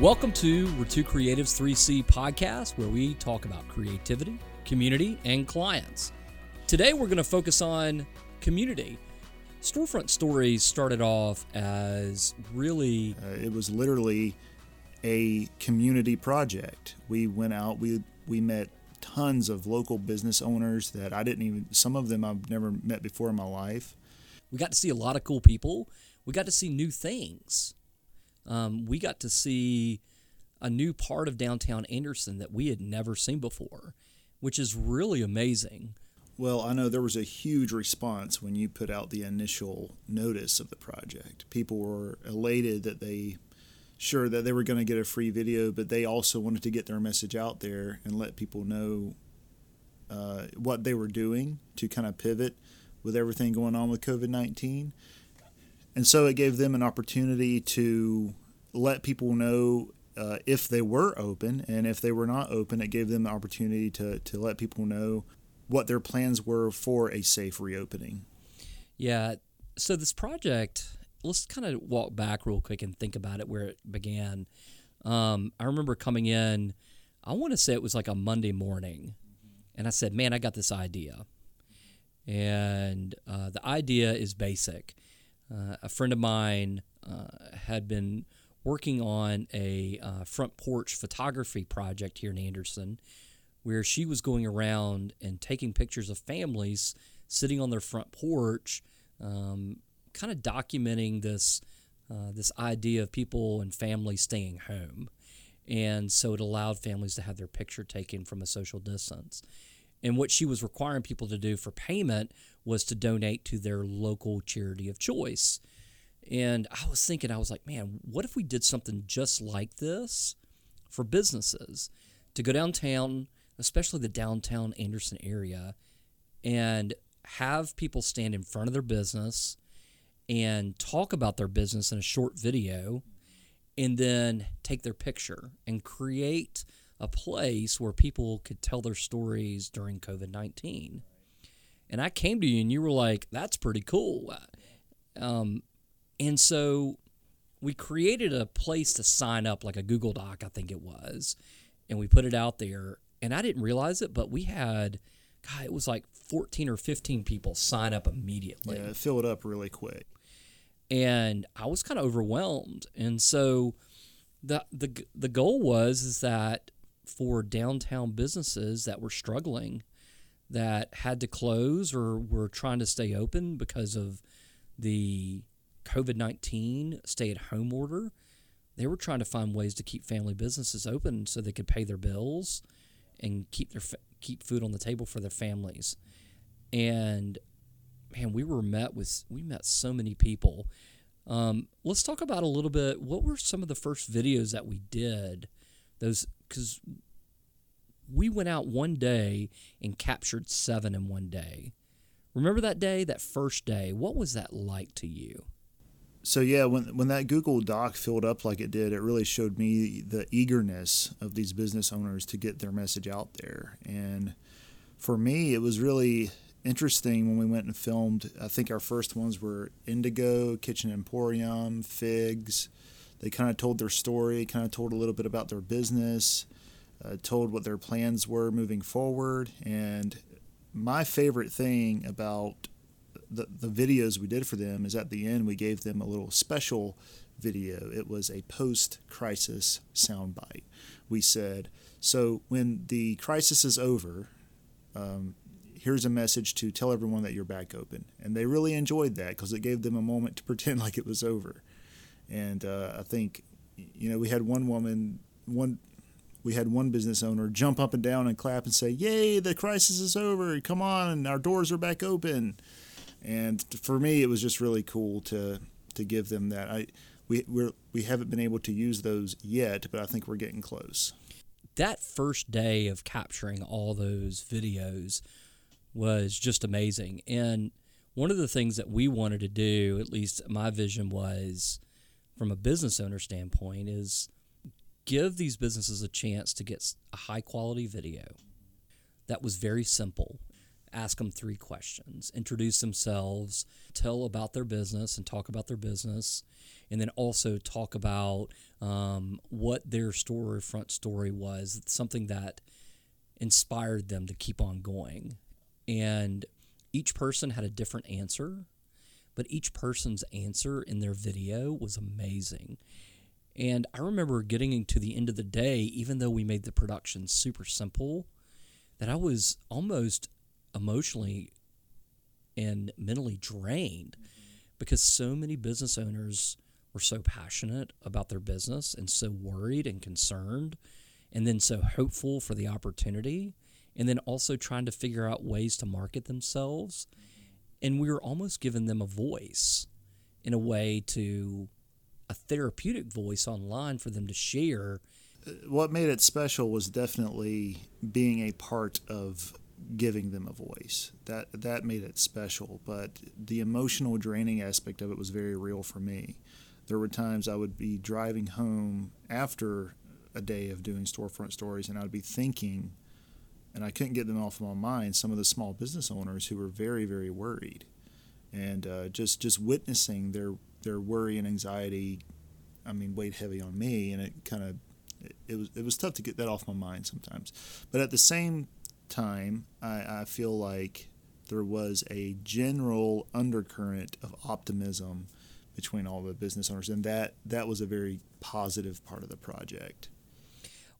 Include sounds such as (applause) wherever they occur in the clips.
Welcome to Ratu Creative's 3C podcast, where we talk about creativity, community, and clients. Today, we're going to focus on community. Storefront Stories started off as really Uh, it was literally a community project. We went out, we we met tons of local business owners that I didn't even some of them I've never met before in my life. we got to see a lot of cool people. We got to see new things. Um, we got to see a new part of downtown Anderson that we had never seen before, which is really amazing. Well, I know there was a huge response when you put out the initial notice of the project. People were elated that they sure that they were going to get a free video, but they also wanted to get their message out there and let people know uh, what they were doing to kind of pivot with everything going on with COVID 19. And so it gave them an opportunity to let people know uh, if they were open, and if they were not open, it gave them the opportunity to, to let people know what their plans were for a safe reopening. Yeah. So this project, let's kind of walk back real quick and think about it where it began. Um, I remember coming in, I want to say it was like a Monday morning, and I said, "Man, I got this idea." And uh, the idea is basic. Uh, a friend of mine uh, had been working on a uh, front porch photography project here in Anderson, where she was going around and taking pictures of families sitting on their front porch, um, kind of documenting this uh, this idea of people and families staying home, and so it allowed families to have their picture taken from a social distance. And what she was requiring people to do for payment was to donate to their local charity of choice. And I was thinking, I was like, man, what if we did something just like this for businesses to go downtown, especially the downtown Anderson area, and have people stand in front of their business and talk about their business in a short video and then take their picture and create a place where people could tell their stories during COVID 19. And I came to you and you were like, that's pretty cool. Um, and so we created a place to sign up, like a Google Doc, I think it was. And we put it out there. And I didn't realize it, but we had, God, it was like 14 or 15 people sign up immediately Yeah, fill it up really quick. and I was kind of overwhelmed. And so the the the goal was is that for downtown businesses that were struggling that had to close or were trying to stay open because of the COVID-19 stay-at-home order, they were trying to find ways to keep family businesses open so they could pay their bills and keep their keep food on the table for their families. And man, we were met with we met so many people. Um, let's talk about a little bit. What were some of the first videos that we did? Those because we went out one day and captured seven in one day. Remember that day, that first day? What was that like to you? So yeah, when when that Google Doc filled up like it did, it really showed me the eagerness of these business owners to get their message out there. And for me, it was really interesting when we went and filmed. I think our first ones were Indigo, Kitchen Emporium, Figs. They kind of told their story, kind of told a little bit about their business, uh, told what their plans were moving forward. And my favorite thing about the, the videos we did for them is at the end we gave them a little special video. It was a post crisis soundbite. We said, So when the crisis is over, um, here's a message to tell everyone that you're back open. And they really enjoyed that because it gave them a moment to (laughs) pretend like it was over. And uh, I think, you know, we had one woman, one. We had one business owner jump up and down and clap and say, "Yay! The crisis is over! Come on, our doors are back open." and for me it was just really cool to to give them that i we we're, we haven't been able to use those yet but i think we're getting close That first day of capturing all those videos was just amazing. And one of the things that we wanted to do, at least my vision was from a business owner standpoint, is give these businesses a chance to get a high quality video that was very simple. ask them three questions, introduce themselves, tell about their business and talk about their business, and then also talk about um, what their storefront story was, something that inspired them to keep on going. And each person had a different answer, but each person's answer in their video was amazing. And I remember getting to the end of the day, even though we made the production super simple, that I was almost emotionally and mentally drained mm-hmm. because so many business owners were so passionate about their business and so worried and concerned and then so hopeful for the opportunity and then also trying to figure out ways to market themselves mm-hmm. And we were almost giving them a voice in a way to a therapeutic voice online for them to share uh, what made it special was definitely being a part of giving them a voice. That that made it special, but the emotional draining aspect of it was very real for me. There were times I would be driving home after a day of doing storefront stories and I'd be thinking and I couldn't get them off of my mind some of the small business owners who were very very worried and uh, just just witnessing their their worry and anxiety I mean weighed heavy on me and it kind of it was it was tough to get that off my mind sometimes. But at the same time, I, I feel like there was a general undercurrent of optimism between all the business owners, and that that was a very positive part of the project.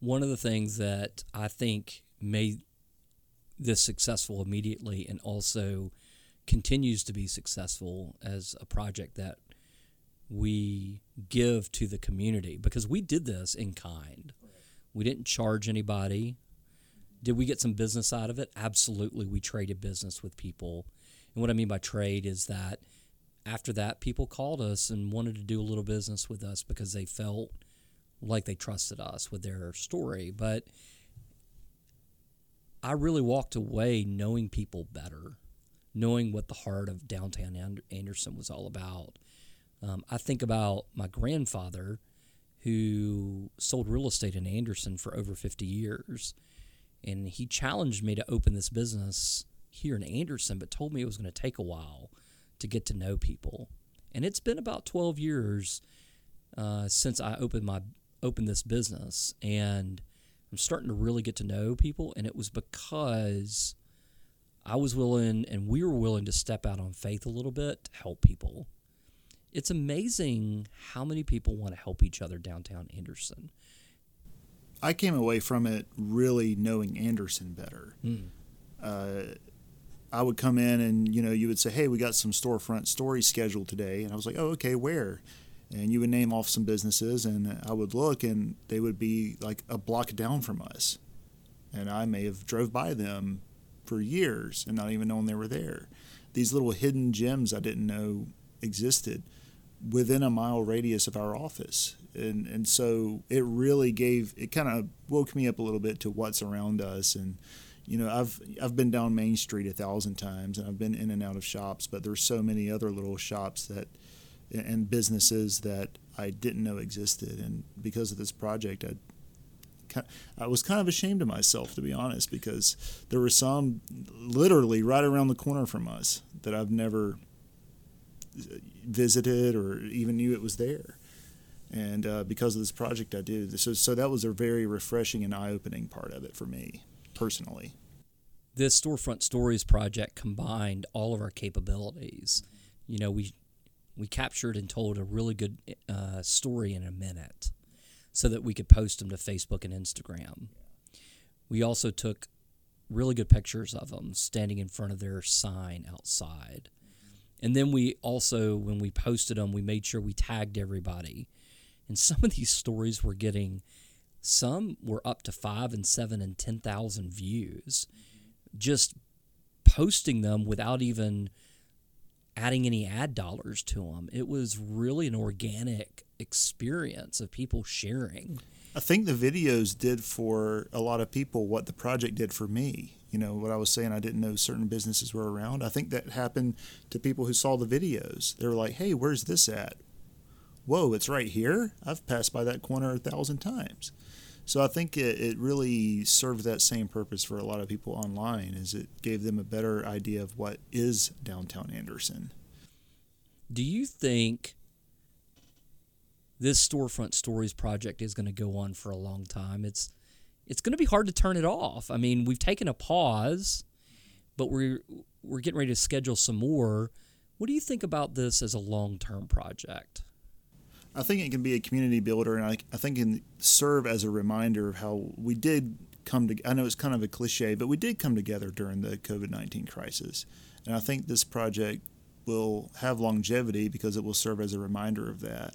One of the things that I think made this successful immediately, and also continues to be successful as a project that we give to the community because we did this in kind. We didn't charge anybody. Did we get some business out of it? Absolutely. We traded business with people. And what I mean by trade is that after that, people called us and wanted to do a little business with us because they felt like they trusted us with their story. But I really walked away knowing people better, knowing what the heart of downtown Anderson was all about um, I think about my grandfather who sold real estate in Anderson for over 50 years. And he challenged me to open this business here in Anderson, but told me it was going to take a while to get to know people. And it's been about 12 years uh, since I opened my opened this business, and I'm starting to really get to know people. And it was because I was willing, and we were willing to step out on faith a little bit to help people it's amazing how many people want to help each other downtown Anderson. I came away from it really knowing Anderson better. Mm. Uh, I would come in and you know you would say, "Hey, we got some storefront stories scheduled today," and I was like, "Oh, okay, where?" And you would name off some businesses, and I would look, and they would be like a block down from us, and I may have drove by them for years and not even knowing they were there. These little hidden gems I didn't know existed within a mile radius of our office. And, and so it really gave, it kind of woke me up a little bit to what's around us. And, you know, I've, I've been down Main Street a thousand times and I've been in and out of shops, but there's so many other little shops that, and businesses that I didn't know existed. And because of this project, I I was kind of ashamed of myself to be honest because there were some literally right around the corner from us that I've never visited or even knew it was there. And uh, because of this project, I did. So, so that was a very refreshing and eye opening part of it for me personally. This Storefront Stories project combined all of our capabilities. You know, we we captured and told a really good uh, story in a minute so that we could post them to Facebook and Instagram. We also took really good pictures of them standing in front of their sign outside. And then we also, when we posted them, we made sure we tagged everybody. And some of these stories were getting, some were up to five and seven and 10,000 views. Just posting them without even adding any ad dollars to them. It was really an organic experience of people sharing. I think the videos did for a lot of people what the project did for me you know what I was saying. I didn't know certain businesses were around. I think that happened to people who saw the videos. They were like, "Hey, where's this at? Whoa, it's right here. I've passed by that corner a thousand times." So I think it, it really served that same purpose for a lot of people online is it gave them a better idea of what is downtown Anderson. Do you think this storefront stories project is going to go on for a long time? It's it's going to be hard to turn it off. I mean, we've taken a pause, but we're we're getting ready to schedule some more. What do you think about this as a long term project? I think it can be a community builder, and I, I think can serve as a reminder of how we did come to. I know it's kind of a cliche, but we did come together during the COVID nineteen crisis, and I think this project will have longevity because it will serve as a reminder of that.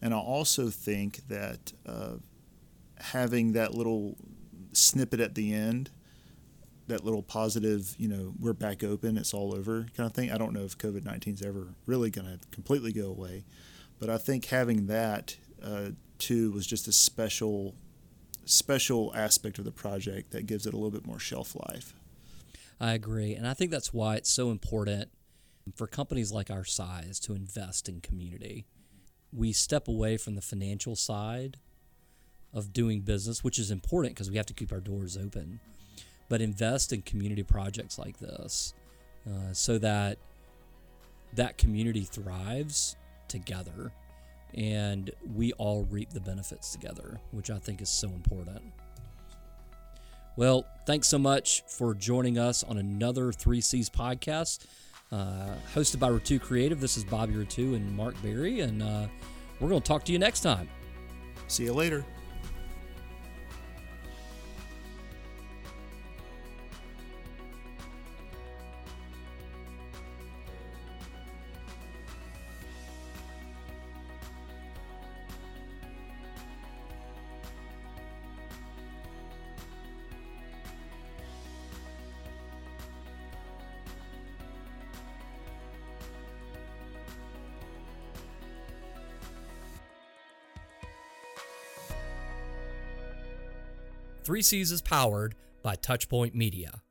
And I also think that uh, having that little snippet at the end, that little positive, you know, we're back open, it's all over kind of thing. I don't know if COVID 19 is ever really going to completely go away, but I think having that uh, too was just a special, special aspect of the project that gives it a little bit more shelf life. I agree. And I think that's why it's so important for companies like our size to invest in community. We step away from the financial side of doing business, which is important because we have to keep our doors open, but invest in community projects like this uh, so that that community thrives together and we all reap the benefits together, which I think is so important. Well, thanks so much for joining us on another 3Cs podcast, uh, hosted by Ratu Creative. This is Bobby Ratu and Mark Berry, and uh, we're going to talk to you next time. See you later. Three Cs is powered by Touchpoint Media.